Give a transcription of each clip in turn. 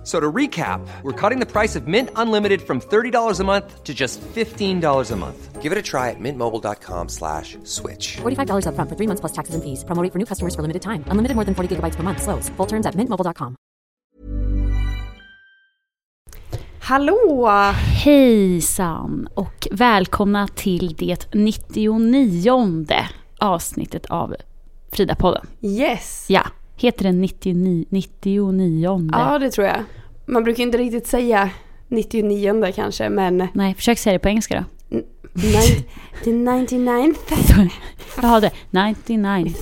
F- So to recap, we're cutting the price of Mint Unlimited from $30 a month to just $15 a month. Give it a try at mintmobile.com slash switch. $45 upfront for three months plus taxes and fees. Promo rate for new customers for limited time. Unlimited more than 40 gigabytes per month. Slows. Full terms at mintmobile.com. Hallå! Hejsan och välkomna till det 99 avsnittet av Frida-podden. Yes! Ja, heter den 99? 99? Ja, det tror jag. Man brukar inte riktigt säga 99 kanske, men Nej, försök säga det på engelska då. the 99 Jaha, det 99.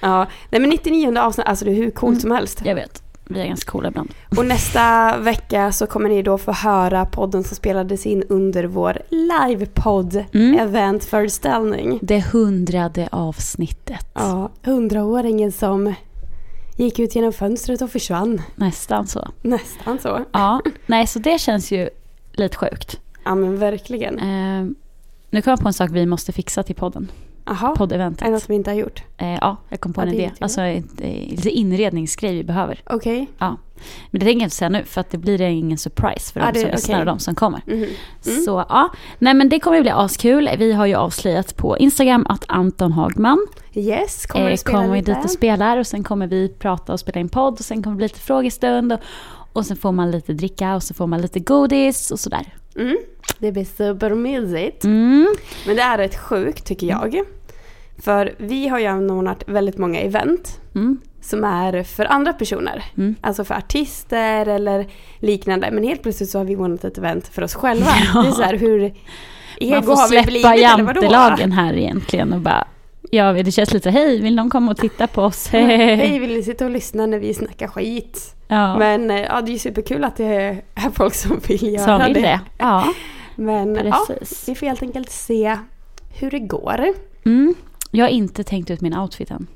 Ja, nej men 99 avsnitt, alltså det är hur coolt som helst. Jag vet, vi är ganska coola ibland. Och nästa vecka så kommer ni då få höra podden som spelades in under vår livepodd Mm. eventföreställning. Det hundrade avsnittet. Ja, hundraåringen som gick ut genom fönstret och försvann. Nästan så. Nästan så. Ja, nej så det känns ju lite sjukt. Ja men verkligen. Eh, nu kom jag på en sak vi måste fixa till podden. Jaha, är det Poddeventet. något vi inte har gjort? Eh, ja, jag kom på Ja, en idé. Alltså ett, eh, lite inredningsgrej vi behöver. Okej. Ja. Men det tänker jag inte säga nu för att det blir ingen surprise för Ja, de det- som lyssnar okej. och de som kommer. Mhm. Så ja, nej men det kommer ju bli askul. Vi har ju avslöjat på Instagram att Anton Hagman Yes, kommer eh, spela kommer lite? dit och spelar och sen kommer vi prata och spela in podd och sen kommer det bli lite frågestund och, och sen får man lite dricka och så får man lite godis och sådär. Mm. Det blir supermysigt. Mm. Men det är rätt sjukt tycker jag. För vi har ju anordnat väldigt många event Mm. som är för andra personer. Mm. Alltså för artister eller liknande. Men helt plötsligt så har vi ordnat ett event för oss själva. Ja. Det är så här hur Man ego får har vi blivit släppa eller vadå? jantelagen här egentligen och bara Ja, det känns lite hej, vill någon komma och titta på oss? Hej, vill ni sitta och lyssna när vi snackar skit? ja, Men eh, ja, det är ju superkul att det är folk som vill göra som vill det. det. Ja, Men ja, vi får helt enkelt se hur det går. Mm. Jag har inte tänkt ut min outfit än.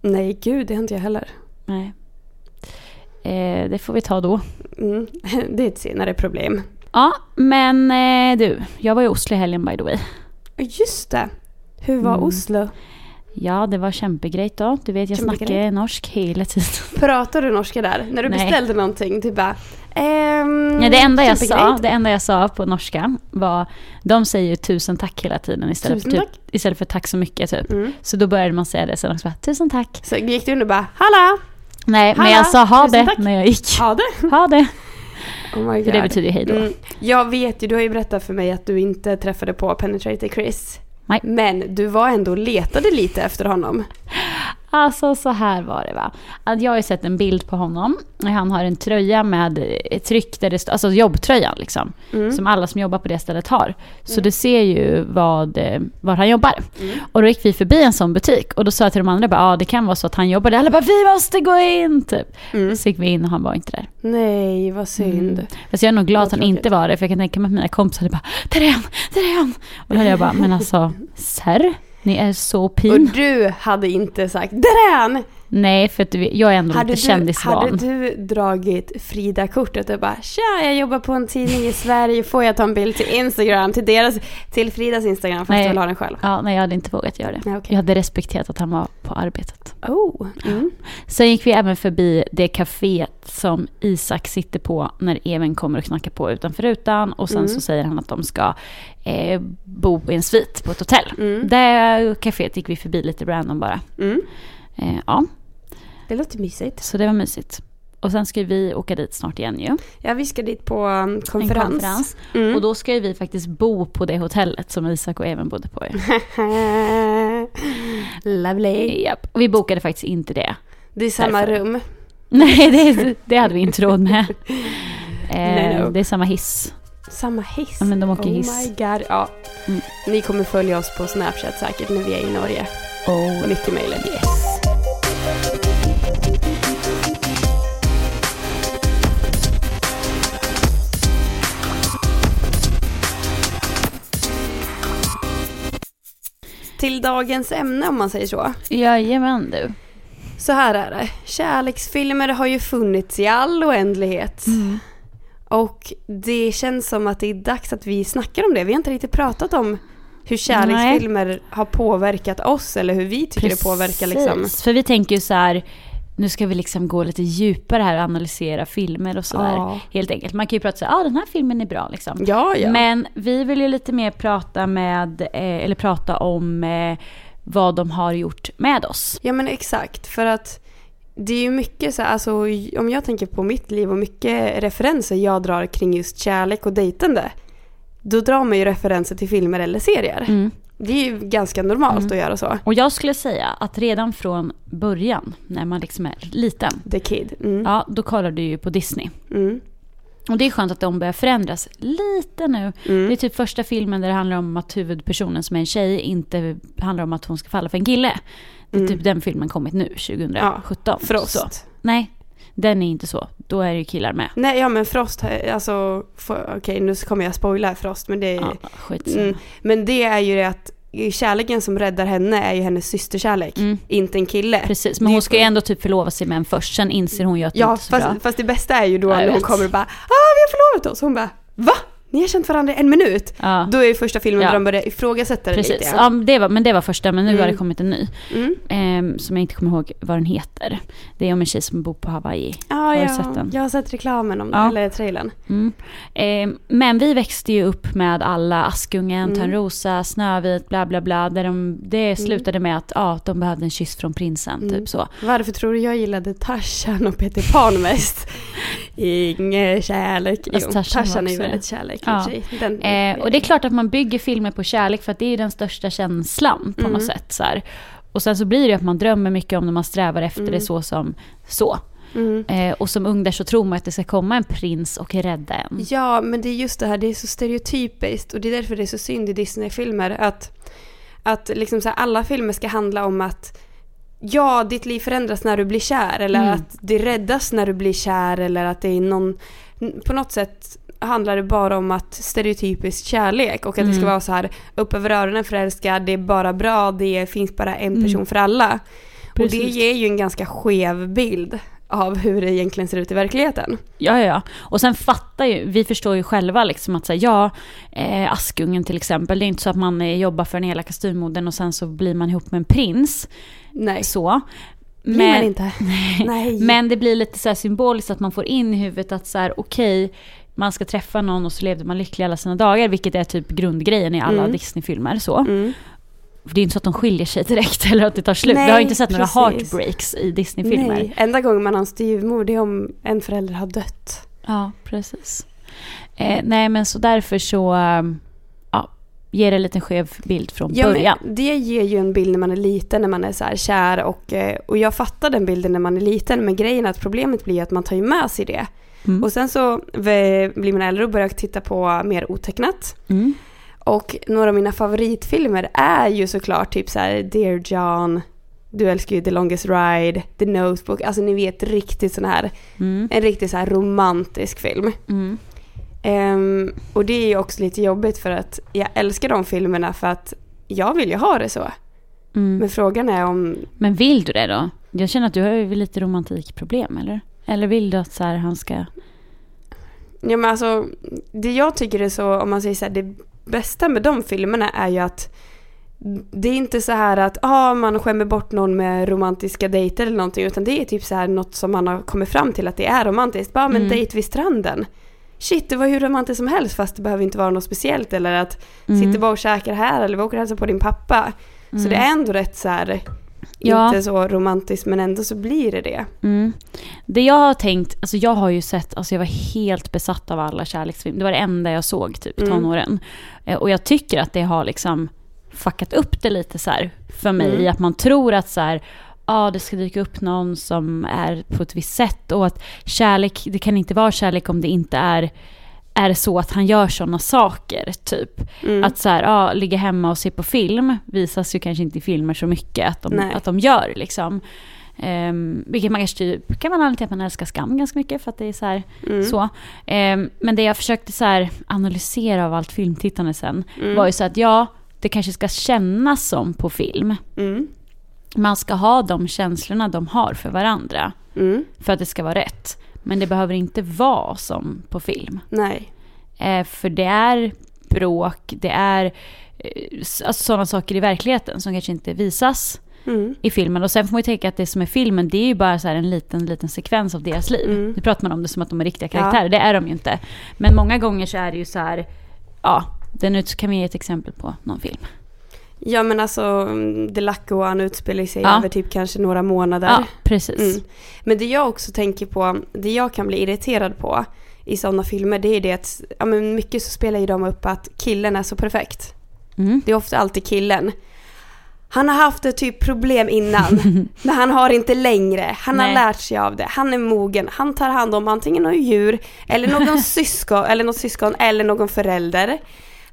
Nej, gud, det har inte jag heller. Nej. Eh, det får vi ta då. Mm, det är ett senare problem. Ja, men eh, du, jag var i Oslo i helgen by the way. Just det. Hur var Mm. Oslo? Ja, det var kämpegrejt då. Du vet, jag snackar norsk hela tiden. Pratar du norska där? När du Nej. beställde någonting, typ bara... Ehm, Ja, det, enda jag sa, det enda jag sa på norska var, de säger ju tusen tack hela tiden istället, Tusen för, tack. typ, istället för tack så mycket typ. Mm. Så då började man säga det sen också, bara, tusen tack. Så gick du in och bara Halla! Nej, men Hallå, jag sa ha det tack. när jag gick. Ha det! Ha det. Oh my För det God. betyder ju hej då. Mm. Jag vet ju, du har ju berättat för mig att du inte träffade på Penetrator Chris. Nej. Men du var ändå och letade lite efter honom. Alltså så här var det va. Att jag har ju sett en bild på honom. Han har en tröja med tryck där det står, alltså jobbtröjan liksom. Mm. Som alla som jobbar på det stället har. Så du ser ju vad, eh, var han jobbar. Mm. Och då gick vi förbi en sån butik och då sa jag till de andra bara, ja det kan vara så att han jobbar där. Alla bara, vi måste gå in typ. Mm. Så gick vi in och han var inte där. Nej, vad synd. Mm. Fast jag är nog glad att han inte var det. För jag kan tänka mig att mina kompisar hade bara, där är han, där är han. Och då hade jag bara, men alltså, sir, ni är så Och pin. du hade inte sagt han! Nej, för att jag är ändå Hade lite du, kändisvan. hade du dragit Frida-kortet och bara tja, jag jobbar på en tidning i Sverige, får jag ta en bild till Instagram, till deras, till Fridas Instagram fast Nej. du vill ha den själv? Ja, nej, jag hade inte vågat göra det. Nej, okej. Jag hade respekterat att han var på arbetet. Oh. Mm. Sen gick vi även förbi det kaféet som Isak sitter på när Even kommer och knackar på utanför rutan. Och sen Mm. så säger han att de ska eh, bo i en svit på ett hotell. Mm. Det kaféet gick vi förbi lite random bara. Mm. Eh, ja, Det låter mysigt. så det var mysigt. Och sen ska vi åka dit snart igen ju. Ja, vi ska dit på um, En konferens. konferens. Mm. Och då ska vi faktiskt bo på det hotellet som Isak och Even bodde på. ju. Lovely. Japp. Och vi bokade faktiskt inte det. Det är samma Därför. rum. Nej, det, det hade vi inte råd med. Eh, no. Det är samma hiss. Samma hiss. Ja, men de åker oh hiss. my god. Ja. Mm. Ni kommer följa oss på Snapchat säkert när vi är i Norge. Oh, Mycket möjligt. yes. Till dagens ämne om man säger så. Jajamän du. Så här är det. Kärleksfilmer har ju funnits i all oändlighet. Mm. Och det känns som att det är dags att vi snackar om det. Vi har inte riktigt pratat om hur kärleksfilmer har påverkat oss eller hur vi tycker det påverkar liksom. Precis, för vi tänker ju så här, nu ska vi liksom gå lite djupare här och analysera filmer och sådär. Ja. Helt enkelt. Man kan ju prata så här, ah, den här filmen är bra liksom. Ja, ja. Men vi vill ju lite mer prata med, eh, eller prata om eh, vad de har gjort med oss. Ja men exakt, för att det är ju mycket så alltså om jag tänker på mitt liv och mycket referenser jag drar kring just kärlek och dejtande. Då drar man ju referenser till filmer eller serier. Mm. Det är ju ganska normalt att göra så. Och jag skulle säga att redan från början, när man liksom är liten, The Kid. Mm. ja, då kollar du ju på Disney. Mm. Och det är skönt att de börjar förändras lite nu. Mm. Det är typ första filmen där det handlar om att huvudpersonen som är en tjej inte handlar om att hon ska falla för en kille. Det är Mm. typ den filmen kommit nu, 2017. Frost. Så. Nej, den är inte så. Då är det ju killar med. Nej, ja men Frost, alltså, okej nu kommer jag spoila Frost men det är, Ja, skitsamma. mm, men det är ju det att kärleken som räddar henne är ju hennes systerkärlek, Mm. inte en kille. Precis, men hon ju- ska ju ändå typ förlova sig med en först. Sen inser hon ju att det Ja, inte är så bra. fast, fast det bästa är ju då Ja, när hon kommer och bara ah vi har förlovat oss. Hon bara va? Ni har känt varandra en minut? Ja. Då är ju första filmen Ja. där de börjar ifrågasätta det Precis, lite. ja, det var, men det var första, men nu Mm. har det kommit en ny. Mm. ehm, som jag inte kommer ihåg vad den heter. Det är om en tjej som bor på Hawaii. Ja, Har ja, sett den? jag har sett reklamen om Ja. eller trailern. Mm. Ehm, men vi växte ju upp med alla Askungen, Mm. Törnrosa, Snövit, bla bla bla. Där de, det slutade med att ja, de behövde en kyss från prinsen, Mm. typ så. Varför tror du jag gillade Tarzan och Peter Pan mest? Ingen kärlek. Jo, Fast Tarzan är ju väldigt det. Kärlek Ja. sig. Den, Eh, och det är klart att man bygger filmer på kärlek för att det är den största känslan på Mm. något sätt. Så här. Och sen så blir det att man drömmer mycket om det, man strävar efter Mm. det så som så. Mm. Eh, och som ung där så tror man att det ska komma en prins och rädda en. Ja, men det är just det här, det är så stereotypiskt och det är därför det är så synd i Disney-filmer att, att liksom så här, alla filmer ska handla om att ja, ditt liv förändras när du blir kär eller Mm. att det räddas när du blir kär eller att det är någon, på något sätt handlar det bara om att stereotypisk kärlek och att det ska Mm. vara så här upp över öronen förälskad, det är bara bra, det finns bara en person Mm. för alla. Och det Precis. ger ju en ganska skev bild av hur det egentligen ser ut i verkligheten. Ja, ja, ja. Och sen fattar ju, vi förstår ju själva liksom att säga ja, eh, Askungen till exempel, det är inte så att man eh, jobbar för den hela kostymmoden och sen så blir man ihop med en prins. Nej, Så. blir man inte. Nej. Men det blir lite så här symboliskt att man får in i huvudet att så här, okej, man ska träffa någon och så levde man lycklig alla sina dagar, vilket är typ grundgrejen i alla Mm. Disney-filmer. Så. Mm. Det är inte så att de skiljer sig direkt eller att det tar slut. Nej, Vi har inte sett några precis. heartbreaks i Disney-filmer. Nej, enda gången man har en styvmor det är om en förälder har dött. Ja, precis. Eh, nej, men så därför så um, ja, ger det en liten skev bild från Ja, början. det ger ju en bild när man är liten, när man är så här kär och, eh, och jag fattar den bilden när man är liten men grejen är att problemet blir att man tar ju med sig det. Mm. Och sen så blir man äldre och börjar titta på mer otecknat. Mm. Och några av mina favoritfilmer är ju såklart typ så här Dear John, du älskar ju The Longest Ride, The Notebook, alltså ni vet riktigt sån här, Mm. en riktigt så här romantisk film. Mm. Ehm, och det är ju också lite jobbigt för att jag älskar de filmerna för att jag vill ju ha det så. Mm. Men frågan är om, Men vill du det då? Jag känner att du har ju lite romantikproblem, eller? Eller vill du att så här, han ska... ja men alltså, det jag tycker är så, om man säger så här, det bästa med de filmerna är ju att det är inte så här att ah, man skämmer bort någon med romantiska dejter eller någonting utan det är typ så här något som man har kommit fram till att det är romantiskt. Bara men Mm. dejt vid stranden. Shit, det var hur romantiskt som helst fast det behöver inte vara något speciellt eller att Mm. sitter bara och käkar här eller vi åker och hälsar på din pappa. Så Mm. det är ändå rätt så här, Ja. inte så romantiskt men ändå så blir det det. Mm. Det jag har tänkt, alltså jag har ju sett, alltså jag var helt besatt av alla kärleksfilmer. Det var det enda jag såg typ i Mm. tonåren. Eh, Och jag tycker att det har liksom fuckat upp det lite så här för mig. Mm. Att man tror att så här, ja det ska dyka upp någon som är på ett visst sätt. Och att kärlek, det kan inte vara kärlek om det inte är är så att han gör sådana saker, typ. Mm. Att så här, ja, ligga hemma och se på film visas ju kanske inte i filmer så mycket att de, Nej. att de gör. Liksom. Um, vilket man kanske typ, kan man anledning till att man älskar skam ganska mycket för att det är så här, Mm. så. Ehm, men det jag försökte så här analysera av allt filmtittande sen Mm. var ju så att ja, det kanske ska kännas som på film. Mm. man ska ha de känslorna de har för varandra. Mm. För att det ska vara rätt. Men det behöver inte vara som på film. Nej. Eh, för det är bråk, det är eh, s- alltså sådana saker i verkligheten som kanske inte visas Mm. i filmen. Och sen får man ju tänka att det som är filmen, det är ju bara så här en liten, liten sekvens av deras liv. Mm. Nu pratar man om det som att de är riktiga Ja. karaktärer, det är de ju inte. Men många gånger så är det ju så här, ja, den ut, kan vi ge ett exempel på någon film. Ja men alltså, mm, Delacoan utspelar sig Ja. över typ kanske några månader. Ja, precis. Mm. Men det jag också tänker på, det jag kan bli irriterad på i sådana filmer, det är det att, ja men mycket så spelar ju de upp att killen är så perfekt. Mm. Det är ofta alltid killen. Han har haft ett typ problem innan, men han har inte längre. Han Nej. har lärt sig av det. Han är mogen. Han tar hand om antingen något djur, eller någon syskon, eller något syskon, eller någon förälder.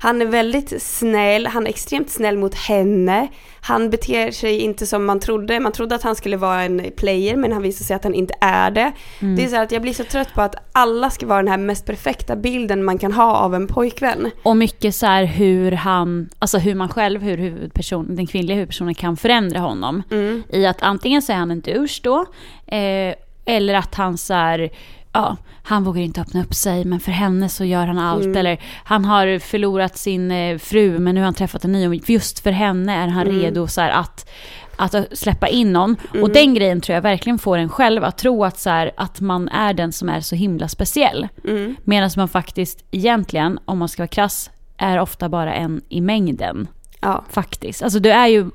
Han är väldigt snäll, han är extremt snäll mot henne. Han beter sig inte som man trodde. Man trodde att han skulle vara en player, men han visar sig att han inte är det. Mm. Det är så att jag blir så trött på att alla ska vara den här mest perfekta bilden man kan ha av en pojkvän. Och mycket så här hur han, alltså hur man själv, hur huvudperson, den kvinnliga huvudpersonen kan förändra honom. Mm. I att antingen så är han en douche då, eh, eller att han så här, ja, han vågar inte öppna upp sig men för henne så gör han allt. Mm. Eller han har förlorat sin eh, fru men nu har han träffat en ny och just för henne är han Mm. redo så här, att att släppa in någon. Och Mm. den grejen tror jag verkligen får en själv att tro att, så här, att man är den som är så himla speciell. Mm. Medan man faktiskt egentligen, om man ska vara krass, är ofta bara en i mängden. Ja. Faktiskt. Alltså du är ju,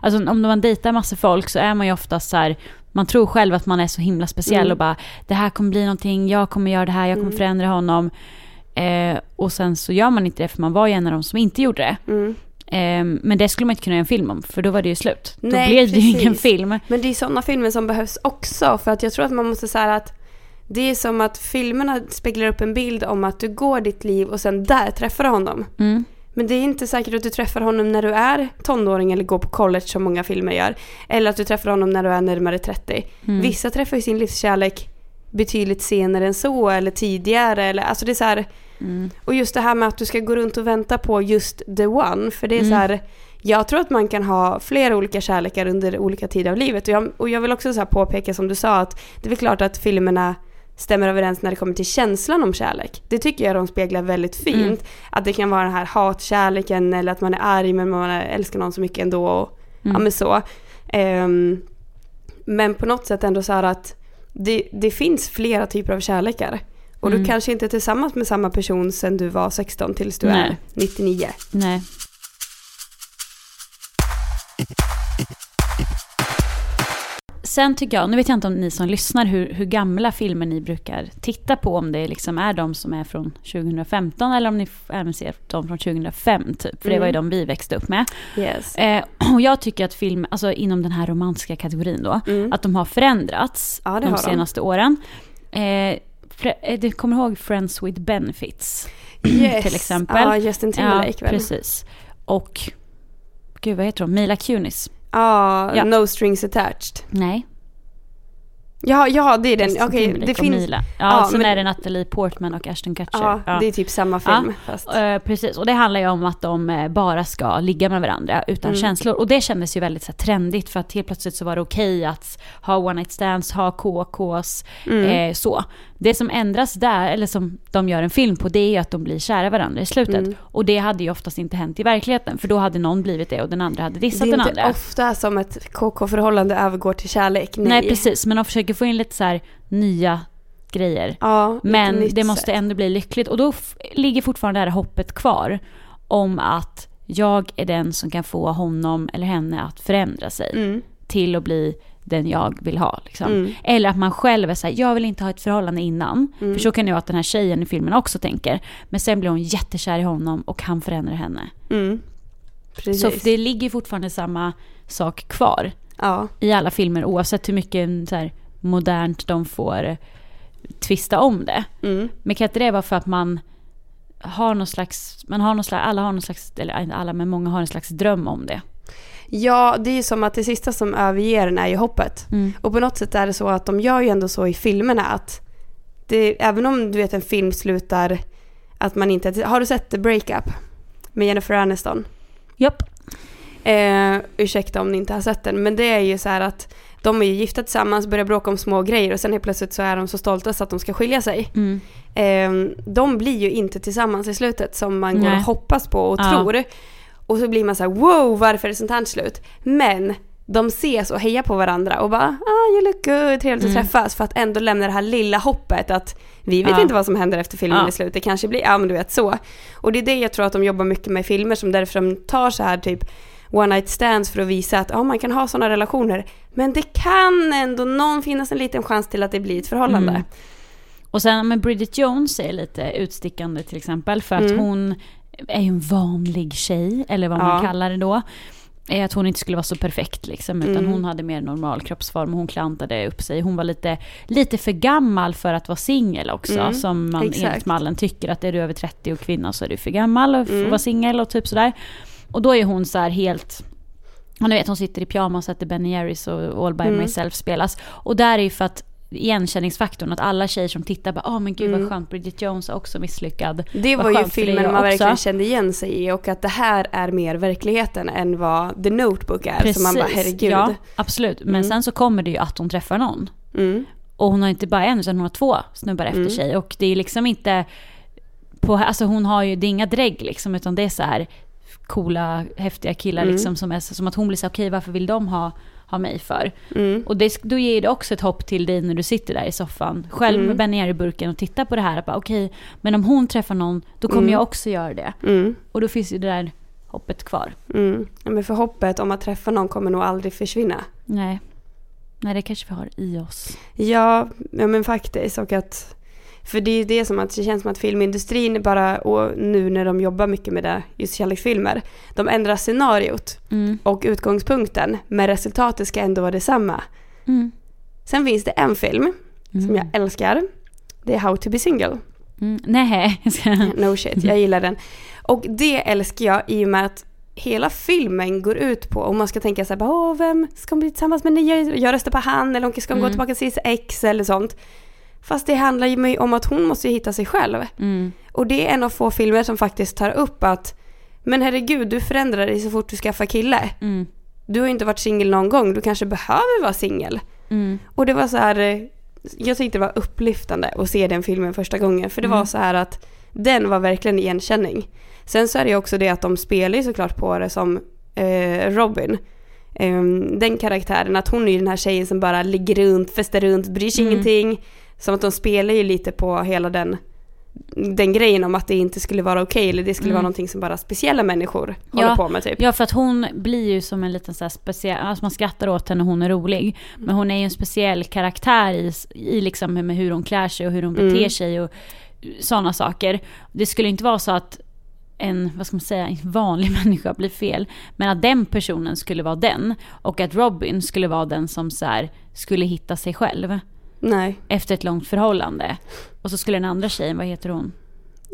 alltså om man dejtar massa folk så är man ju ofta så här, man tror själv att man är så himla speciell Mm. och bara det här kommer bli någonting, jag kommer göra det här, jag kommer Mm. förändra honom. Eh, och sen så gör man inte det för man var ju en av de som inte gjorde det. Mm. Eh, men det skulle man inte kunna göra en film om för då var det ju slut. Då Nej, blev det ju ingen film. Men det är sådana filmer som behövs också för att jag tror att man måste säga att det är som att filmerna speglar upp en bild om att du går ditt liv och sen där träffar du honom. Mm. Men det är inte säkert att du träffar honom när du är tonåring eller går på college som många filmer gör. Eller att du träffar honom när du är närmare 30. Mm. Vissa träffar ju sin livskärlek betydligt senare än så eller tidigare. Eller, alltså det är så här, Mm. och just det här med att du ska gå runt och vänta på just the one. För det är Mm. så här, jag tror att man kan ha flera olika kärlekar under olika tider av livet. Och jag, och jag vill också så påpeka som du sa att det är väl klart att filmerna stämmer överens när det kommer till känslan om kärlek. Det tycker jag de speglar väldigt fint. Mm. Att det kan vara den här hatkärleken eller att man är arg men man älskar någon så mycket ändå. Och, Ja Mm. men så. Ehm, men på något sätt ändå så här att det, det finns flera typer av kärlekar. Och Mm. du kanske inte är tillsammans med samma person sen du var 16 tills du Nej. är 99. Nej. Sen tycker jag, nu vet jag inte om ni som lyssnar hur, hur gamla filmer ni brukar titta på. Om det liksom är de som är från 2015 eller om ni även ser de från 2005 typ. För det var ju Mm. de vi växte upp med. Yes. Eh, och jag tycker att film, alltså inom den här romantiska kategorin då, Mm. att de har förändrats Ja, de har de. senaste åren. Eh, eh, du kommer ihåg Friends with Benefits? Yes. till exempel. Ja, Justin Timberlake ja, väl? precis. Och, gud vad heter hon? Mila Kunis? Ja, Ja. No Strings Attached. Nej. Ja, ja det är den. Okej, Timberlake det finns... Mila. Ja, Ja, sen men- är det Natalie Portman och Ashton Kutcher. Ja, det är typ samma film. Fast. Eh, precis, och det handlar ju om att de eh, bara ska ligga med varandra utan Mm. känslor. Och det kändes ju väldigt så här, trendigt för att helt plötsligt så var det okej att ha one night stands, ha KKs, Mm. eh, så. Det som ändras där, eller som de gör en film på, det är ju att de blir kära varandra i slutet. Mm. Och det hade ju oftast inte hänt i verkligheten, för då hade någon blivit det och den andra hade Det dissat är den inte andra. ofta som ett KK-förhållande övergår till kärlek. Nej, Nej. precis, men de försöker få in lite så här nya grejer. Ja, Men det måste sätt. ändå bli lyckligt. Och då ligger fortfarande det här hoppet kvar. Om att jag är den som kan få honom eller henne att förändra sig. Mm. Till att bli den jag vill ha. Liksom. Mm. Eller att man själv är såhär, jag vill inte ha ett förhållande innan. Mm. För så kan vara att den här tjejen i filmen också tänker. Men sen blir hon jättekär i honom och han förändrar henne. Mm. Så det ligger fortfarande samma sak kvar. Ja. I alla filmer oavsett hur mycket så här, modernt de får tvista om det. Mm. Men kan inte det vara för att man har någon slags, man har någon slags, alla har någon slags, eller inte alla men många har en slags dröm om det. Ja, det är ju som att det sista som överger en är ju hoppet. Och på något sätt är det så att de gör ju ändå så i filmerna att det, även om du vet en film slutar att man inte... Har du sett The Breakup? Med Jennifer Aniston? Japp. Eh, ursäkta om ni inte har sett den, men det är ju så här att de är ju gifta tillsammans, börjar bråka om små grejer och sen helt plötsligt så är de så stolta så att de ska skilja sig. Mm. Eh, de blir ju inte tillsammans i slutet som man går Nej. och hoppas på och Ja. tror. Och så blir man så här: wow varför är det sånt här slut? Men de ses och hejar på varandra och bara ah you look good, trevligt Mm. att träffas för att ändå lämna det här lilla hoppet att vi vet Ja. inte vad som händer efter filmen Ja. i slutet, det kanske blir, ja men du vet så. Och det är det jag tror att de jobbar mycket med i filmer som därför de tar så här typ one night stands för att visa att ja, man kan ha sådana relationer. Men det kan ändå någon finnas en liten chans till att det blir ett förhållande. Mm. Och sen men Bridget Jones är lite utstickande till exempel för att Mm. hon är ju en vanlig tjej, eller vad man Ja. kallar det då. Är Att hon inte skulle vara så perfekt liksom, utan Mm. hon hade mer normal kroppsform och hon klantade upp sig. Hon var lite, lite för gammal för att vara singel också, Mm, som man exakt. enligt mallen tycker att är du över 30 och kvinna så är du för gammal och får Mm. vara singel och typ sådär. Och då är hon så här helt Ja, ni vet hon sitter i pyjamas och äter Ben Jerrys och All by Mm. myself spelas. Och där är ju för att igenkänningsfaktorn, att alla tjejer som tittar bara, åh men gud vad Mm. skönt, Bridget Jones är också misslyckad. Det Vad var ju filmen man också. verkligen kände igen sig i och att det här är mer verkligheten än vad The Notebook är. Så man bara herregud. Ja, absolut. Men Mm. sen så kommer det ju att hon träffar någon. Mm. Och hon har inte bara en, utan hon har två snubbar efter Mm. sig. Och det är liksom inte på, alltså hon har ju, det är inga drägg liksom, utan det är så här coola, häftiga killar Mm. liksom, som är som att hon blir så okej varför vill de ha, ha mig för? Mm. Och det, då ger det också ett hopp till dig när du sitter där i soffan, själv Mm. med Ben i burken och tittar på det här. okej, men om hon träffar någon, då kommer Mm. jag också göra det. Mm. Och då finns ju det där hoppet kvar. Mm. Ja, Men för hoppet om att träffa någon kommer nog aldrig försvinna. Nej. Nej, det kanske vi har i oss. Ja, ja men faktiskt. Och att, för det är ju det som att det känns som att filmindustrin bara, och nu när de jobbar mycket med det, just kärleksfilmer, de ändrar scenariot Mm. och utgångspunkten, men resultatet ska ändå vara detsamma. Mm. Sen finns det en film Mm. som jag älskar. Det är How to be single. Mm. Nej. No shit, jag gillar den. Och det älskar jag i och med att hela filmen går ut på, om man ska tänka så här, Åh, vem ska hon bli tillsammans med? Jag, jag röstar på han, eller ska hon gå Mm. tillbaka till sitt ex eller sånt. Fast det handlar ju om att hon måste hitta sig själv. Mm. Och det är en av få filmer som faktiskt tar upp att, men herregud, du förändrar dig så fort du skaffar kille. Mm. Du har ju inte varit singel någon gång, du kanske behöver vara singel. Mm. Och det var så här, eh, jag tyckte det var upplyftande att se den filmen första gången. För det Mm. var så här att den var verkligen igenkänning. Sen så är det ju också det att de spelar ju såklart på det som eh, Robin. Ehm, den karaktären, att hon är ju den här tjejen som bara ligger runt, festar runt, bryr sig Mm. ingenting. Som att de spelar ju lite på hela den, den grejen om att det inte skulle vara okej eller det skulle Mm. vara någonting som bara speciella människor håller Ja. på med typ. Ja, för att hon blir ju som en liten så här speciell, alltså man skrattar åt henne, hon är rolig. Men hon är ju en speciell karaktär i, i liksom med hur hon klär sig och hur hon beter Mm. sig och sådana saker. Det skulle inte vara så att en, vad ska man säga, en vanlig människa blir fel. Men att den personen skulle vara den. Och att Robin skulle vara den som så här, skulle hitta sig själv. Nej, Efter ett långt förhållande. Och så skulle den andra tjejen, vad heter hon?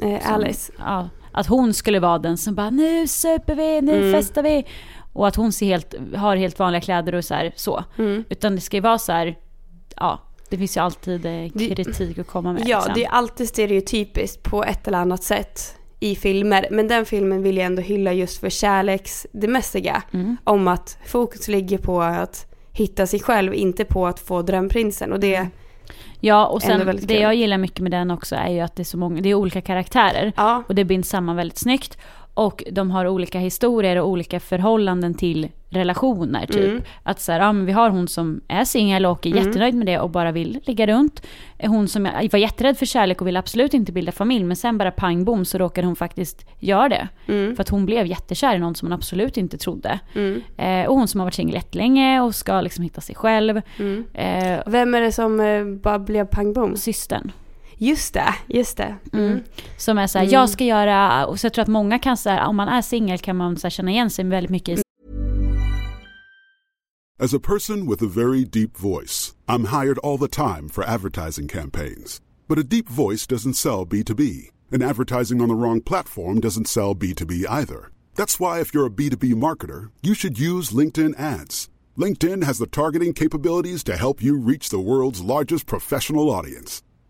eh, Som- Alice. Ja, att hon skulle vara den som bara nu super vi, nu Mm. festar vi. Och att hon ser helt, har helt vanliga kläder och så här, så. Mm. Utan det ska ju vara så här, ja, det finns ju alltid eh, kritik att komma med. Ja, liksom. det är alltid stereotypiskt på ett eller annat sätt i filmer. Men den filmen vill jag ändå hylla just för kärleks, det mässiga. Mm. Om att fokus ligger på att hitta sig själv, inte på att få drömprinsen. Och det, Ja, och sen det jag gillar mycket med den också är ju att det är så många, det är olika karaktärer. ja, Och det binds samman väldigt snyggt. Och de har olika historier och olika förhållanden till relationer typ. Mm. Att så här, ja men vi har hon som är singel och är Mm. jättenöjd med det och bara vill ligga runt. Hon som var jätterädd för kärlek och ville absolut inte bilda familj men sen bara pang bom så råkade hon faktiskt göra det. mm, För att hon blev jättekär i någon som hon absolut inte trodde. mm, Eh, och hon som har varit singel jättelänge och ska liksom hitta sig själv. mm. Eh, Vem är det som eh, bara blev pang bom? systern. Just det, just det. Mm. Som är så här, Mm. jag ska göra, och så jag tror att många kan så här, om man är singel kan man så här, känna igen sig väldigt mycket i As a person with a very deep voice, I'm hired all the time for advertising campaigns. But a deep voice doesn't sell B2B, and advertising on the wrong platform doesn't sell B2B either. That's why, if you're a B2B marketer, you should use LinkedIn ads. LinkedIn has the targeting capabilities to help you reach the world's largest professional audience.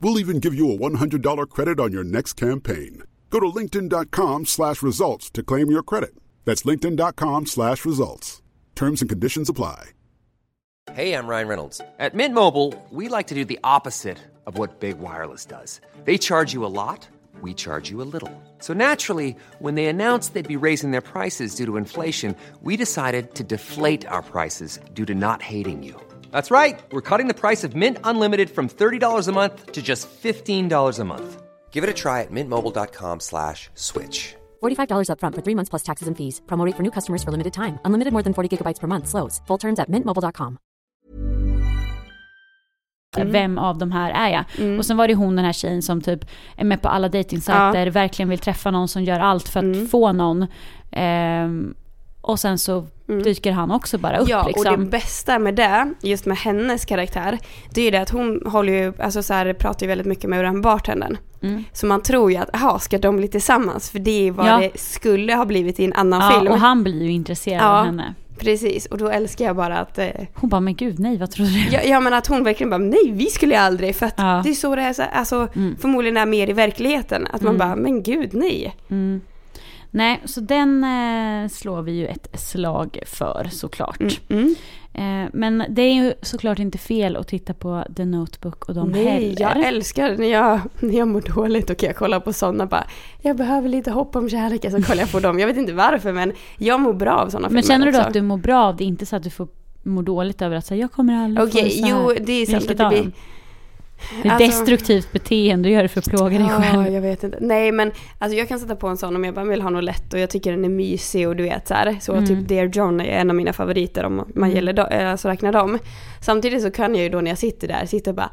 We'll even give you a $100 credit on your next campaign. Go to linkedin.com slash results to claim your credit. That's linkedin.com slash results. Terms and conditions apply. Hey, I'm Ryan Reynolds. At Mint Mobile, we like to do the opposite of what Big Wireless does. They charge you a lot, we charge you a little. So naturally, when they announced they'd be raising their prices due to inflation, we decided to deflate our prices due to not hating you. That's right. We're cutting the price of Mint Unlimited from $30 a month to just $15 a month. Give it a try at mintmobile.com slash switch. $45 upfront for three months plus taxes and fees. Promo rate for new customers for limited time. Unlimited more than 40 gigabytes per month. Slows. Full terms at mintmobile.com. Vem av de här är jag? Mm. Och sen var det hon den här tjejen som typ är med på alla dejtingsajter, verkligen vill träffa någon som gör allt för att Mm. få någon. Ehm, och sen så dyker han också bara upp Mm. Ja, liksom. och det bästa med det, just med hennes karaktär, det är ju det att hon håller ju, alltså så här, pratar ju väldigt mycket med den bartendern. Mm. Så man tror ju att, jaha, ska de bli tillsammans? För det är vad Ja. det skulle ha blivit i en annan ja, film. och han blir ju intresserad Ja. av henne. Precis, och då älskar jag bara att, eh, Hon bara, men gud nej, vad trodde du? ja, ja men att hon verkligen bara, nej vi skulle ju aldrig, för att Ja. Mm. det är så det är, så, alltså förmodligen är mer i verkligheten. Att man bara, men gud nej. Nej, så den eh, slår vi ju ett slag för såklart. Mm. Eh, men det är ju såklart inte fel att titta på The Notebook och de Nej, heller. jag älskar när jag, när jag mår dåligt och jag kolla på sådana bara, jag behöver lite hopp om kärleken så kollar jag på dem. Jag vet inte varför men jag mår bra av sådana men filmer känner du också. att du mår bra av det? Inte så att du får må dåligt över att säga jag kommer aldrig Okej, här. jo det är sant att det blir... Det är Alltså- destruktivt beteende, du gör för att plåga dig Ja, själv. jag vet inte. Nej men alltså jag kan sätta på en sån om jag bara vill ha något lätt och jag tycker den är mysig och du vet så här. Så Mm. typ Dear John är en av mina favoriter om man gäller do, äh, alltså räknar dem. Samtidigt så kan jag ju då när jag sitter där sitta och bara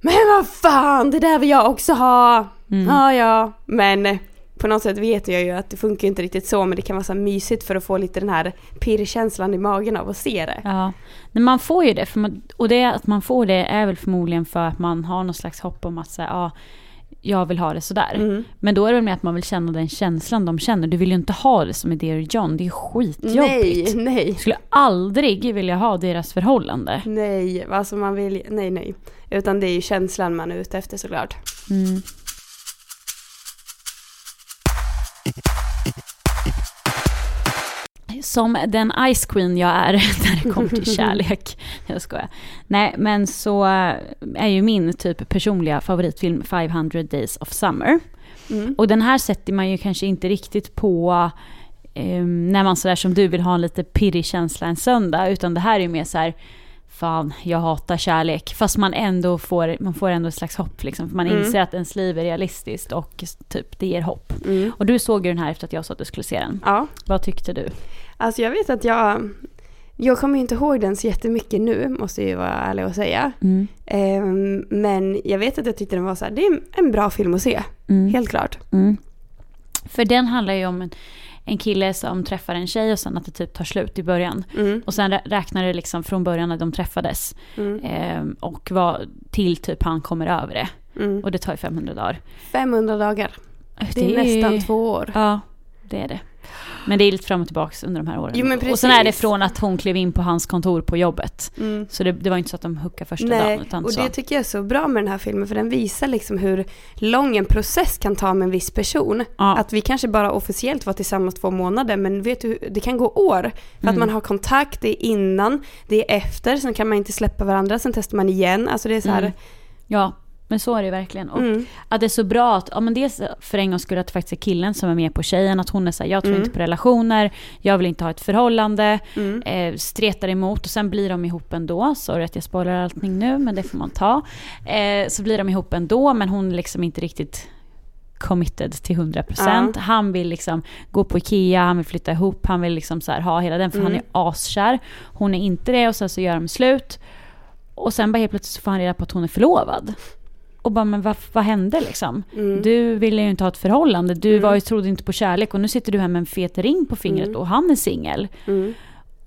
Men vad fan, det där vill jag också ha! Mm. Ja ja. Men på något sätt vet jag ju att det funkar inte riktigt så men det kan vara så mysigt för att få lite den här pirrkänslan i magen av att se det. Ja, men man får ju det. Man, och det att man får det är väl förmodligen för att man har någon slags hopp om att säga, ja, jag vill ha det sådär. Mm. Men då är det väl med att man vill känna den känslan de känner. Du vill ju inte ha det som i Dear John, det är skitjobbigt. Nej, nej. Jag skulle aldrig vilja ha deras förhållande. Nej, alltså man vill, nej nej. Utan det är ju känslan man är ute efter såklart. Som den Ice Queen jag är när det kommer till kärlek. Jag skojar. Nej, men så är ju min typ personliga favoritfilm 500 Days of Summer. Mm. Och den här sätter man ju kanske inte riktigt på ehm, när man sådär som du vill ha en lite pirrig känsla en söndag. Utan det här är ju mer så här, fan jag hatar kärlek. Fast man ändå får, man får ändå ett slags hopp liksom. För man Mm. inser att ens liv är realistiskt och typ det ger hopp. Mm. Och du såg ju den här efter att jag sa att du skulle se den. Ja, Vad tyckte du? Alltså jag vet att jag, jag kommer ju inte ihåg den så jättemycket nu, måste jag ju vara ärlig och säga. Mm. Ehm, men jag vet att jag tyckte den var så här, det är en bra film att se, Mm. helt klart. Mm. För den handlar ju om en, en kille som träffar en tjej och sen att det typ tar slut i början. Mm. Och sen rä- räknar det liksom från början när de träffades. Mm. Ehm, och vad, till typ han kommer över det. Mm. Och det tar ju 500 dagar. 500 dagar, det är, nästan två år. Ja, det är det. Men det är lite fram och tillbaka under de här åren. Jo, men och sen är det från att hon klev in på hans kontor på jobbet. Mm. Så det, det var inte så att de hookade första Nej, dagen. Och så. det tycker jag är så bra med den här filmen för den visar liksom hur lång en process kan ta med en viss person. Ja. Att vi kanske bara officiellt var tillsammans två månader men vet du, det kan gå år. För att Mm. man har kontakt, det är innan, det är efter, sen kan man inte släppa varandra, sen testar man igen. Alltså det är så här, Mm. Ja, men så är det verkligen. Och Mm. att det är så bra att, ja men dels för en gångs skull att det faktiskt är killen som är med på tjejen, att hon är såhär, jag tror Mm. inte på relationer, jag vill inte ha ett förhållande, Mm. eh, stretar emot och sen blir de ihop ändå. Sorry att jag spoilar allting nu, men det får man ta. Eh, så blir de ihop ändå, men hon är liksom inte riktigt committed till 100%. Ja. Han vill liksom gå på Ikea, han vill flytta ihop, han vill liksom så ha hela den, för han är Mm. askär. Hon är inte det och sen så gör de slut. Och sen bara helt plötsligt så får han reda på att hon är förlovad. Och bara, men vad, vad hände liksom? Mm. Du ville ju inte ha ett förhållande, du Mm. var ju, trodde inte på kärlek och nu sitter du här med en fet ring på fingret Mm. och han är singel.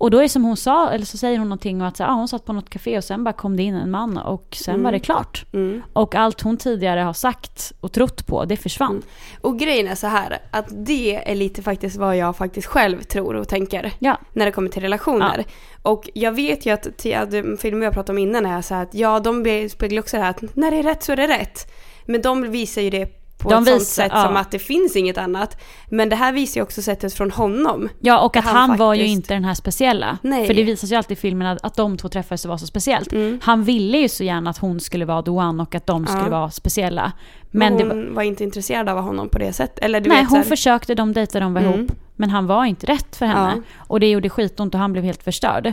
Mm. Och då är det som hon sa, eller så säger hon någonting om att så, ah, hon satt på något café och sen bara kom det in en man och sen Mm. var det klart. Mm. Och allt hon tidigare har sagt och trott på, det försvann. Mm. Och grejen är så här, att det är lite faktiskt vad jag faktiskt själv tror och tänker. Ja. när det kommer till relationer. Och jag vet ju att, att filmer jag pratade om innan är så här att ja, de speglar också det här att när det är rätt så är det rätt. Men de visar ju det på De ett sånt visar- sätt ja. som att det finns inget annat. Men det här visar ju också sättet från honom. Ja, och att han, Han var ju faktiskt- inte den här speciella. Nej. För det visas ju alltid i filmen att, att de två träffades och var så speciellt. Mm. Han ville ju så gärna att hon skulle vara the one och att de skulle Ja. vara speciella. Men Men hon var, var... inte intresserad av honom på det sättet. Eller du nej, vet hon här, försökte, de dejtade, de var Mm. ihop. Men han var inte rätt för henne. Ja. Och det gjorde skitont och han blev helt förstörd.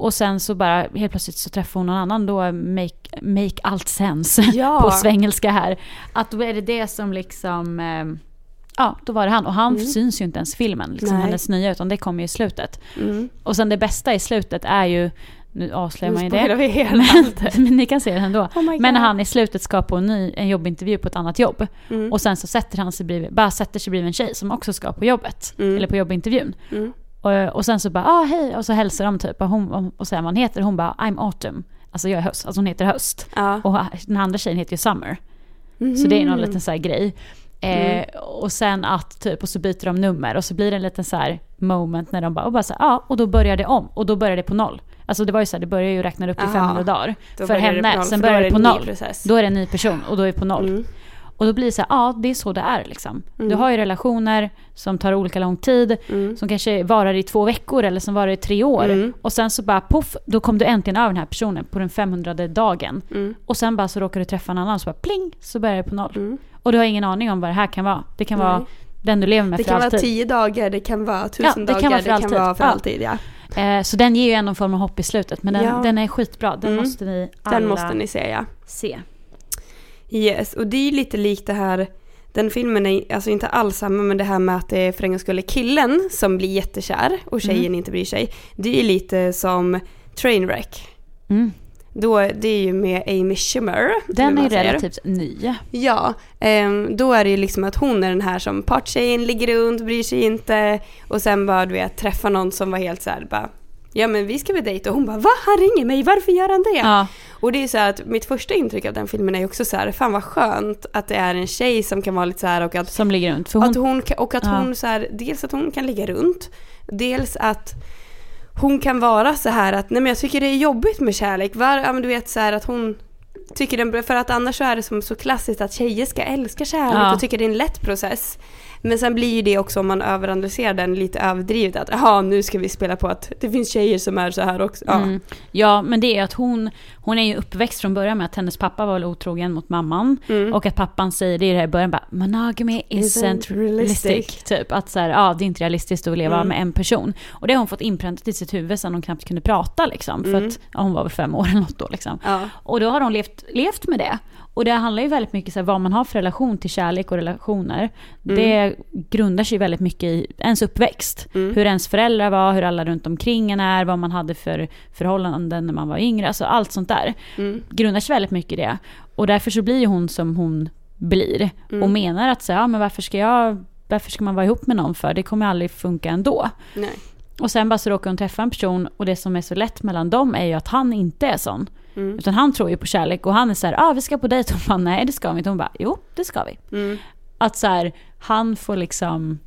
Och sen så bara helt plötsligt så träffade hon någon annan då, make, make allt sense Ja. på svengelska här. Att då är det det som liksom, eh, ja då var det han. Och han Mm. syns ju inte ens i filmen, liksom Nej. hennes nya, utan det kommer ju i slutet. Mm. Och sen det bästa i slutet är ju, nu avslöjar man ju det. vi hela Men, men ni kan se det ändå. Oh Men när han i slutet ska på en, ny, en jobbintervju på ett annat jobb. Mm. Och sen så sätter han sig bredvid, bara sätter sig bredvid en tjej som också ska på jobbet. Mm. Eller på jobbintervjun. Mm. Och, och sen så bara, ah hej, och så hälsar de typ. Och, hon, och säger hon heter. Hon bara, I'm autumn. Alltså jag är höst. Alltså hon heter höst. Ja. Och den andra tjejen heter ju summer. Så det är någon liten så här grej. Mm. Eh, och sen att typ, och så byter de nummer och så blir det en liten så här moment när de bara, och bara så här, ja, och då börjar det om. Och då börjar det på noll. Alltså det var ju så här, det börjar ju räkna upp i Aha. 500 dagar. För henne, noll, sen börjar det på noll. process. Då är det en ny person och då är det på noll. Mm. Och då blir det så här, ja det är så det är liksom. Du Mm. har ju relationer som tar olika lång tid, Mm. som kanske varar i två veckor eller som varar i tre år. Mm. Och sen så bara poff, då kom du äntligen över den här personen på den 500 dagen. Mm. Och sen bara så råkar du träffa en annan så bara pling så börjar det på noll. Mm. Och du har ingen aning om vad det här kan vara. Det kan Nej. vara den du lever med Det för kan alltid. vara tio dagar, det kan vara tusen Ja, det dagar, kan det kan vara för alltid. Ja. Eh, så den ger ju ändå en form av hopp i slutet. Men den, Ja. den är skitbra. Den Mm. måste ni alla Den måste ni se ja. se. Yes, och det är ju lite likt det här, den filmen är alltså inte alls samma men det här med att det är för en gångs skull killen som blir jättekär och tjejen Mm. inte bryr sig. Det är ju lite som Trainwreck. Mm. Då, det är ju med Amy Schumer. Den är relativt ny. Ja, ehm, då är det ju liksom att hon är den här som parttjejen, ligger runt, bryr sig inte och sen bara du vet träffa någon som var helt så här bara Ja men vi ska väl dejta och hon bara va? Han ringer mig, varför gör han det? Ja. Och det är så att mitt första intryck av den filmen är också så här, fan vad skönt att det är en tjej som kan vara lite så här och att, Som ligger runt. För hon, att hon, och att Ja. hon så här, dels att hon kan ligga runt, dels att hon kan vara så här att nej men jag tycker det är jobbigt med kärlek. Var, ja men du vet så här att hon tycker den, för att annars så är det som så klassiskt att tjejer ska älska kärlek Ja. och tycker det är en lätt process. Men sen blir ju det också om man överanalyserar den lite överdrivet att jaha nu ska vi spela på att det finns tjejer som är så här också. Ja. Mm. Ja, men det är att hon, hon är ju uppväxt från början med att hennes pappa var otrogen mot mamman. Mm. Och att pappan säger det i det här i början bara monogamy isn't Isn't realistic. realistic. Typ att så här, ja det är inte realistiskt att leva Mm. med en person. Och det har hon fått inpräntat i sitt huvud sedan hon knappt kunde prata liksom. För Mm. att ja, hon var väl fem år eller något då liksom. Ja. Och då har hon levt, levt med det. Och det handlar ju väldigt mycket om vad man har för relation till kärlek och relationer. Det grundar sig väldigt mycket i ens uppväxt. Mm. Hur ens föräldrar var, hur alla runt omkring en är, vad man hade för förhållanden när man var yngre. Alltså allt sånt där. Mm. Grundar sig väldigt mycket i det. Och därför så blir hon som hon blir. Mm. Och menar att så, ja, men varför ska jag varför ska man vara ihop med någon för? Det kommer aldrig funka ändå. Nej. Och sen bara så råkar hon träffa en person och det som är så lätt mellan dem är ju att han inte är sån. Mm. Utan han tror ju på kärlek och han är så här, ah, vi ska på dejt. Hon bara, nej det ska vi inte. Hon bara, jo det ska vi. Mm. Att så här, han får liksom...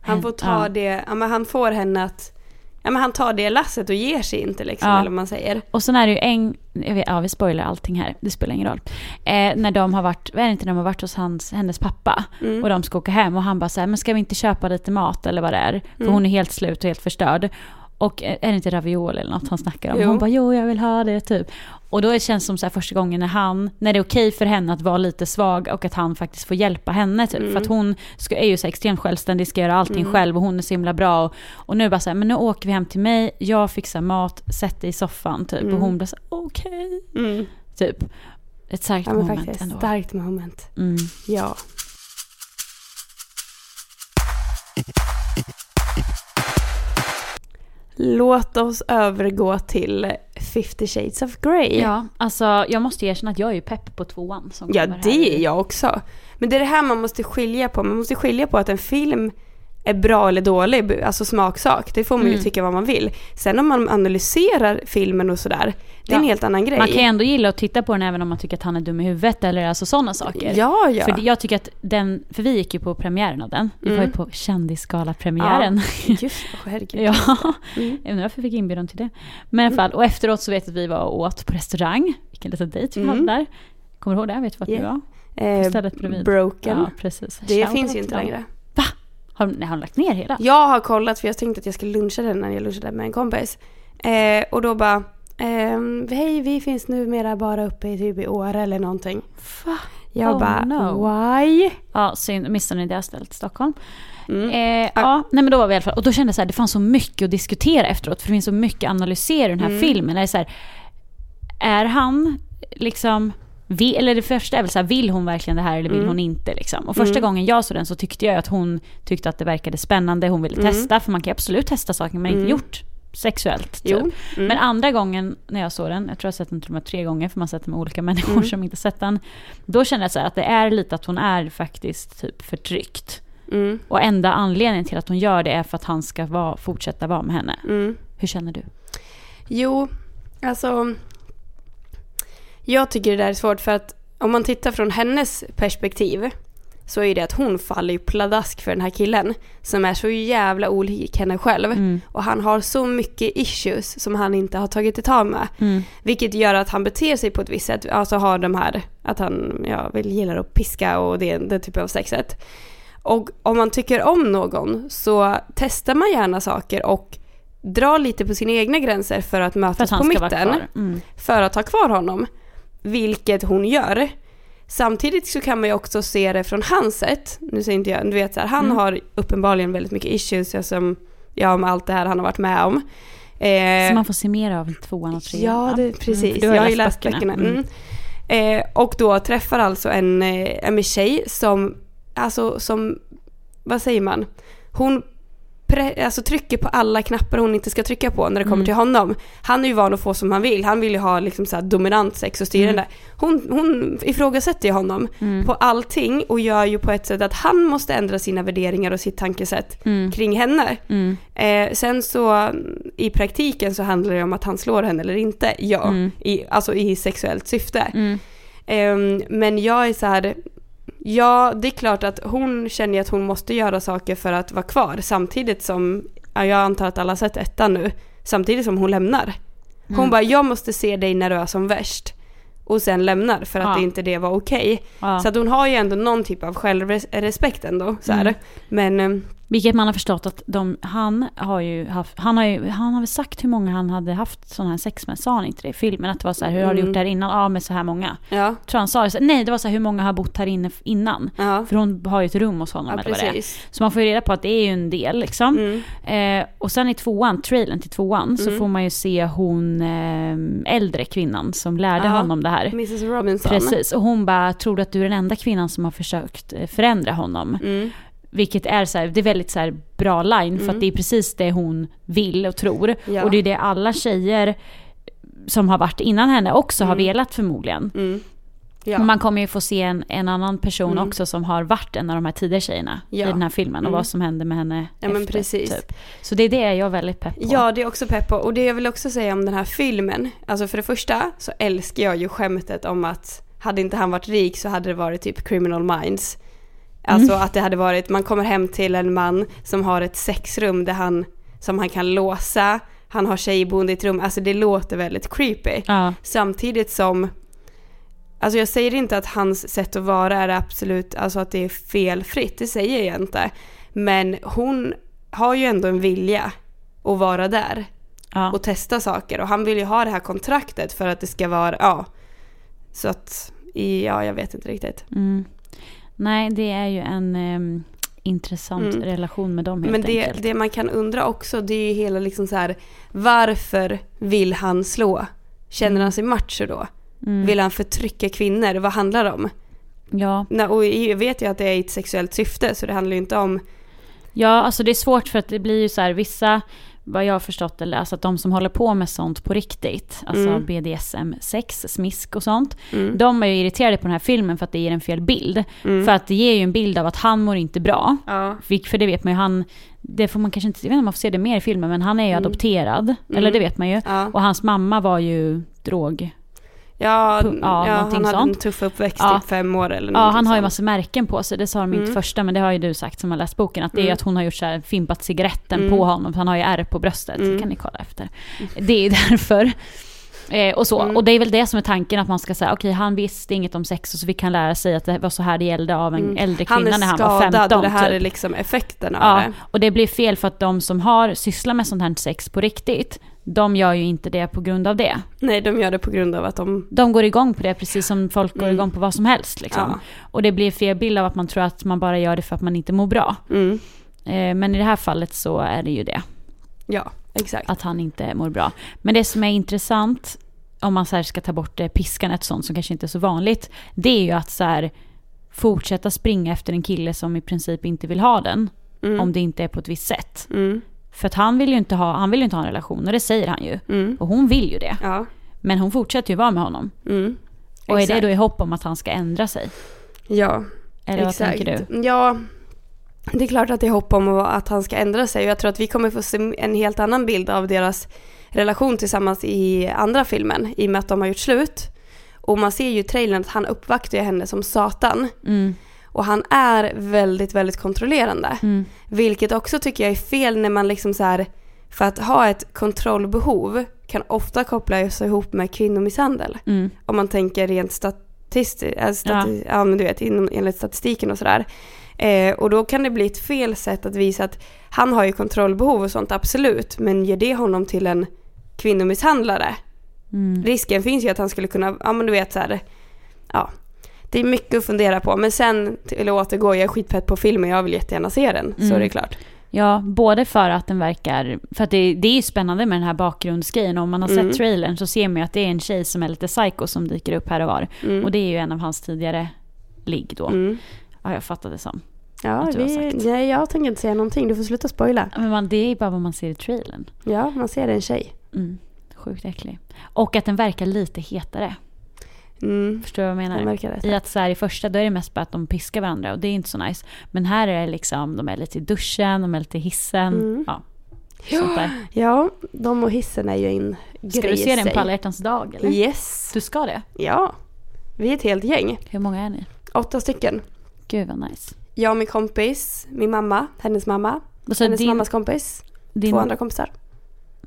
Han får ta ja. det, ja men han får henne att, ja men han tar det lasset och ger sig inte liksom, Ja. eller vad man säger. Och sen är det ju en, vet, ja vi spoilar allting här, det spelar ingen roll. Eh, när de har varit, vad är det inte, de har varit hos hans, hennes pappa. Mm. Och de ska åka hem och han bara så här, men ska vi inte köpa lite mat eller vad det är? För Mm. hon är helt slut och helt förstörd. Och är det inte ravioli eller något han snackar om? Jo. Hon bara, jo jag vill ha det typ. Och då känns det som så här första gången när han, när det är okej för henne att vara lite svag och att han faktiskt får hjälpa henne typ. Mm. För att hon ska, är ju så extremt självständig, ska göra allting Mm. själv och hon är så himla bra. Och, och nu bara så här, men nu åker vi hem till mig, jag fixar mat, sätt dig i soffan typ. Mm. Och hon blir så okej. Mm. Typ. Ett starkt Ja men moment faktiskt, ändå. starkt moment. Mm. Ja. Låt oss övergå till 50 shades of Grey. Ja, alltså jag måste erkänna att jag är ju pepp på tvåan som Ja, här det i- är jag också. Men det är det här man måste skilja på. Man måste skilja på att en film är bra eller dålig, alltså smaksak. Det får man ju Mm. tycka vad man vill. Sen om man analyserar filmen och sådär, det är en Ja. helt annan grej. Man kan ju ändå gilla att titta på den även om man tycker att han är dum i huvudet eller alltså sådana saker. Ja, ja. För jag tycker att den, för vi gick ju på premiären av den. Vi var ju Mm. på kändisgala-premiären. Just herregud. Ja, Mm. jag undrar varför jag fick inbjudan till det. Men i alla fall, och efteråt så vet jag att vi var och åt på restaurang. Vilken liten dejt vi Mm. hade där. Kommer du ihåg det? Vet du vart vi Yeah. var? Eh, stället bredvid. broken. Ja, precis. det Shout finns ju inte längre. Har, nej, har de lagt ner hela? Jag har kollat för jag tänkte att jag skulle luncha den när jag lunchade med en kompis. Eh, och då bara, ehm, hej vi finns numera bara uppe i typ i Åre eller någonting. Va? Jag Oh, bara, no. why? Ja, synd. Missade ni det stället i Stockholm? Mm. Eh, ja, nej men då var vi i alla fall, och då kände jag så här, det fanns så mycket att diskutera efteråt, för det finns så mycket att analysera i den här Mm. filmen. Det är, så här, är han liksom, vi, eller det första är väl så här, vill hon verkligen det här eller vill Mm. hon inte liksom? Och första Mm. gången jag såg den så tyckte jag att hon tyckte att det verkade spännande, hon ville Mm. testa, för man kan absolut testa saker Mm. inte gjort sexuellt. Typ. Mm. Men andra gången när jag såg den, jag tror jag har sett den till och med tre gånger för man har sett den med olika människor Mm. som inte sett den. Då kände jag så att det är lite att hon är faktiskt typ förtryckt. Mm. Och enda anledningen till att hon gör det är för att han ska vara, fortsätta vara med henne. Mm. Hur känner du? Jo, alltså. Jag tycker det där är svårt för att om man tittar från hennes perspektiv så är det att hon faller ju pladask för den här killen som är så jävla olik henne själv. Mm. Och han har så mycket issues som han inte har tagit tag med. Mm. Vilket gör att han beter sig på ett visst sätt, alltså har de här, att han ja, vill gillar att piska och det, den typen av sexet. Och om man tycker om någon så testar man gärna saker och drar lite på sina egna gränser för att För mötas att han på mitten. Mm. För att ha kvar honom. Vilket hon gör. Samtidigt så kan man ju också se det från hans sätt. Nu säger inte jag, du vet så här, han Mm. har uppenbarligen väldigt mycket issues som, ja med allt det här han har varit med om. Eh, Så man får se mer av tvåan och trean. Ja, det, Mm, precis. har jag har ju läst böckerna. böckerna. Mm. Eh, och då träffar alltså en, eh, en tjej som, alltså som, vad säger man? Hon alltså, trycker på alla knappar hon inte ska trycka på när det kommer Mm. till honom. Han är ju van att få som han vill. Han vill ju ha liksom så dominant sex och styrande. Hon, hon ifrågasätter ju honom Mm. på allting och gör ju på ett sätt att han måste ändra sina värderingar och sitt tankesätt Mm. kring henne. Mm. Eh, sen så mm, i praktiken så handlar det om att han slår henne eller inte. Ja, Mm. i, alltså i sexuellt syfte. Mm. Ehm, men jag är så här, ja det är klart att hon känner att hon måste göra saker för att vara kvar samtidigt som, ja, jag antar att alla har sett ettan nu, samtidigt som hon lämnar. Hon Mm. bara, jag måste se dig när du är som värst. Och sen lämnar för att Ja. det inte det var okej. Ja. Så att hon har ju ändå någon typ av självrespekt ändå. Så. Mm. Men ehm, Vilket man har förstått att de, han har ju haft, han har ju, han har väl sagt hur många han hade haft sån här sex med, sa han inte det i filmen? Att det var så här, hur har du Mm. gjort det här innan? Ja, med så här många. ja, Tror han sa det, så- nej det var så här, hur många har bott här inne innan? ja, För hon har ju ett rum hos honom ja eller vad det är. Så man får ju reda på att det är ju en del liksom. Mm. Eh, och sen i tvåan, trailern till tvåan, så Mm. får man ju se hon eh, äldre kvinnan som lärde Ja. honom det här. Mrs Robinson. Precis, och hon bara, tror du att du är den enda kvinnan som har försökt eh, förändra honom? Mm. Vilket är så här, det är väldigt så bra line för Mm. att det är precis det hon vill och tror. Ja. Och det är det alla tjejer som har varit innan henne också har Mm. velat förmodligen. Mm. Ja. Man kommer ju få se en, en annan person Mm. också som har varit en av de här tidigare tjejerna Ja. i den här filmen och Mm. vad som hände med henne Ja, men efter. precis. Typ. Så det är det jag är väldigt pepp på. Ja, det är också pepp på. Och det jag vill också säga om den här filmen. Alltså för det första så älskar jag ju skämtet om att hade inte han varit rik så hade det varit typ criminal minds. Alltså Mm. att det hade varit, man kommer hem till en man som har ett sexrum där han, som han kan låsa, han har tjejboende i ett rum, alltså det låter väldigt creepy. Ja. Samtidigt som, alltså jag säger inte att hans sätt att vara är absolut, alltså att det är felfritt, det säger jag inte. Men hon har ju ändå en vilja att vara där Ja. och testa saker och han vill ju ha det här kontraktet för att det ska vara, ja. Så att, ja jag vet inte riktigt. Mm. Nej, det är ju en em, intressant Mm. relation med dem helt Men det, enkelt. det man kan undra också det är ju hela liksom så här, varför vill han slå? Känner han sig macho då? Mm. Vill han förtrycka kvinnor? Vad handlar det om? Ja. Nej, och jag vet ju att det är i ett sexuellt syfte så det handlar ju inte om... ja, alltså det är svårt för att det blir ju så här vissa vad jag har förstått eller alltså att de som håller på med sånt på riktigt, alltså Mm. BDSM, sex, smisk och sånt, Mm. de är ju irriterade på den här filmen för att det ger en fel bild. Mm. För att det ger ju en bild av att han mår inte bra. Ja. För det vet man ju, han, det får man kanske inte, jag vet inte om man får se det mer i filmen, men han är ju Mm. adopterad. Eller det vet man ju. Ja. Och hans mamma var ju drog. Ja, ja, ja, han hade en sånt. tuff uppväxt, Ja. typ fem år eller Ja, han har ju sånt. massa märken på sig, det sa de inte Mm. första, men det har ju du sagt som har läst boken, att det är Mm. att hon har gjort så här, fimpat cigaretten Mm. på honom, han har ju ärr på bröstet, Mm. det kan ni kolla efter. Det är därför. Eh, och så, Mm. och det är väl det som är tanken, att man ska säga, okej han visste inget om sex, och så fick han lära sig att det var så här det gällde av en Mm. äldre Han kvinna är när han var skadad 15 och det här typ. är liksom effekten av Ja, det. och det blir fel för att de som har sysslat med sånt här sex på riktigt, de gör ju inte det på grund av det. Nej, de gör det på grund av att de... De går igång på det precis som folk går Mm. igång på vad som helst. Liksom. Ja. Och det blir fel bild av att man tror att man bara gör det för att man inte mår bra. Mm. Eh, men i det här fallet så är det ju det, Ja, exakt. att han inte mår bra. Men det som är intressant, om man så ska ta bort eh, piskan, ett sånt som kanske inte är så vanligt, det är ju att så här, fortsätta springa efter en kille som i princip inte vill ha den, Mm. om det inte är på ett visst sätt. Mm. För att han vill ju inte ha, han vill inte ha en relation, och det säger han ju. Mm. Och hon vill ju det. Ja. Men hon fortsätter ju vara med honom. Mm. Och är det då i hopp om att han ska ändra sig? Ja, Eller vad exakt. tänker du? Ja, det är klart att det är hopp om att han ska ändra sig. Och jag tror att vi kommer få se en helt annan bild av deras relation tillsammans i andra filmen. I och med att de har gjort slut. Och man ser ju i trailern att han uppvaktar henne som Satan. Mm, Och han är väldigt, väldigt kontrollerande. mm, Vilket också tycker jag är fel när man liksom så här, för att ha ett kontrollbehov kan ofta kopplas ihop med kvinnomisshandel. mm, Om man tänker rent statistiskt, äh, stati- ja. men du vet inom, enligt statistiken och sådär. Eh, och då kan det bli ett fel sätt att visa att han har ju kontrollbehov och sånt, absolut. Men ger det honom till en kvinnomisshandlare? mm. Risken finns ju att han skulle kunna, ja men du vet så här, ja. Det är mycket att fundera på, men sen att återgå, jag är skitpepp på filmen, jag vill jättegärna se den, så Mm. är det klart. Ja, både för att den verkar... För att det, det är ju spännande med den här bakgrundsgrejen. Om man har Mm. sett trailern så ser man ju att det är en tjej som är lite psycho som dyker upp här och var. Mm. Och det är ju en av hans tidigare ligg då. Mm. Ja, jag fattade det som. Ja, vi, sagt. nej, jag tänker inte säga någonting, du får sluta spoila. Men man, det är ju bara vad man ser i trailern. Ja, man ser en tjej. Mm. Sjukt äcklig. Och att den verkar lite hetare. Mm. Förstår du vad jag menar? Jag. I att så här, i första då är det mest bara att de piskar varandra och det är inte så nice. Men här är det liksom, de är lite i duschen, de är lite i hissen. Mm. Ja. Ja, de och hissen är ju en grej Ska du se den på alla hjärtans dag eller? Yes. Du ska det? Ja. Vi är ett helt gäng. Hur många är ni? Åtta stycken. Gud vad nice. Jag och min kompis, min mamma, hennes mamma, så hennes din, mammas kompis, din, två andra kompisar.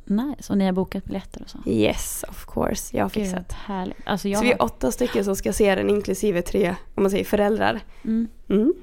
Nice, och ni har bokat biljetter och så? Yes, of course. Jag har Gud, fixat. härligt. Alltså jag Så vi är åtta stycken som ska se den inklusive tre, om man säger föräldrar. mm. Mm.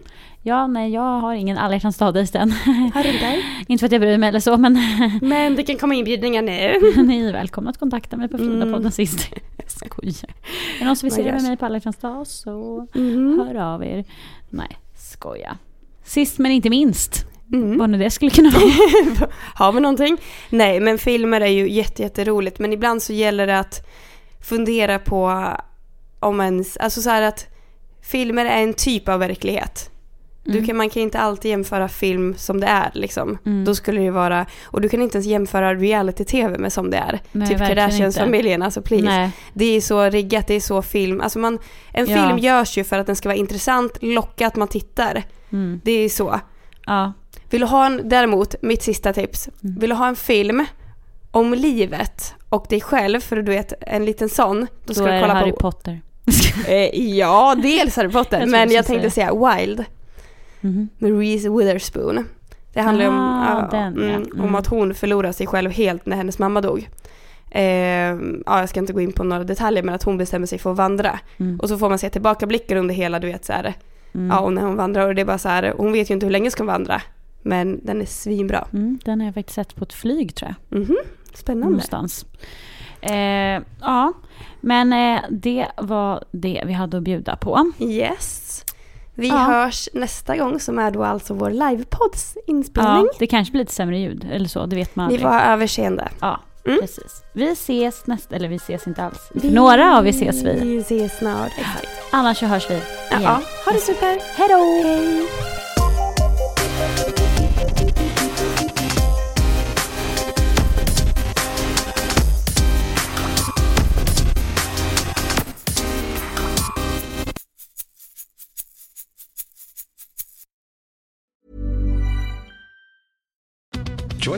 Ja, nej jag har ingen alla hjärtans dag-dejt än. Har du där? inte för att jag bryr mig eller så, men Men det kan komma inbjudningar nu. ni är välkomna att kontakta mig på Frida-podden Mm. sist. Jag skojar. Är det någon som vill se med mig på alla hjärtans dag så Mm. hör av er. Nej, skoja. Sist men inte minst, Mm. vad nu det skulle kunna vara. Har vi någonting? Nej, men filmer är ju jätte, jätteroligt. Men ibland så gäller det att fundera på om ens, alltså så här att filmer är en typ av verklighet. Du Mm. kan, man kan inte alltid jämföra film som det är liksom. Mm. Då skulle det vara, och du kan inte ens jämföra reality-tv med som det är. Nej, typ Kardashians-familjen, alltså please. Nej, Det är så riggat, det är så film. Alltså man, en Ja. film görs ju för att den ska vara intressant, locka att man tittar. mm. Det är så. ja. Vill du ha en, däremot, mitt sista tips. Mm. Vill du ha en film om livet och dig själv, för du vet en liten sån, då ska Då du är kolla Harry på... Potter. Eh, ja, dels Harry Potter, Jag men jag tänkte säga Wild Mhm. med Reese Witherspoon. Det handlar ju om, Ah, ja, den, ja. mm, Mm. om att hon förlorar sig själv helt när hennes mamma dog. Eh, ja, jag ska inte gå in på några detaljer men att hon bestämmer sig för att vandra. Mm. Och så får man se tillbakablickar under hela, du vet så här, Mm. ja och när hon vandrar och det är bara så här, hon vet ju inte hur länge ska hon vandra. Men den är svinbra. Mm, den har jag faktiskt sett på ett flyg tror jag. Mhm, Spännande. Någonstans. Eh, ja, men eh, det var det vi hade att bjuda på. Yes. Vi Ja. hörs nästa gång som är då alltså vår livepods inspelning. Ja, det kanske blir lite sämre ljud eller så, det vet man aldrig. får ha överseende. Ja, Mm. precis. Vi ses nästa, eller vi ses inte alls. Vi- Några av vi ses vi. Vi ses snart. Exakt. Annars så hörs vi igen. Ja, ha det super. Hej då!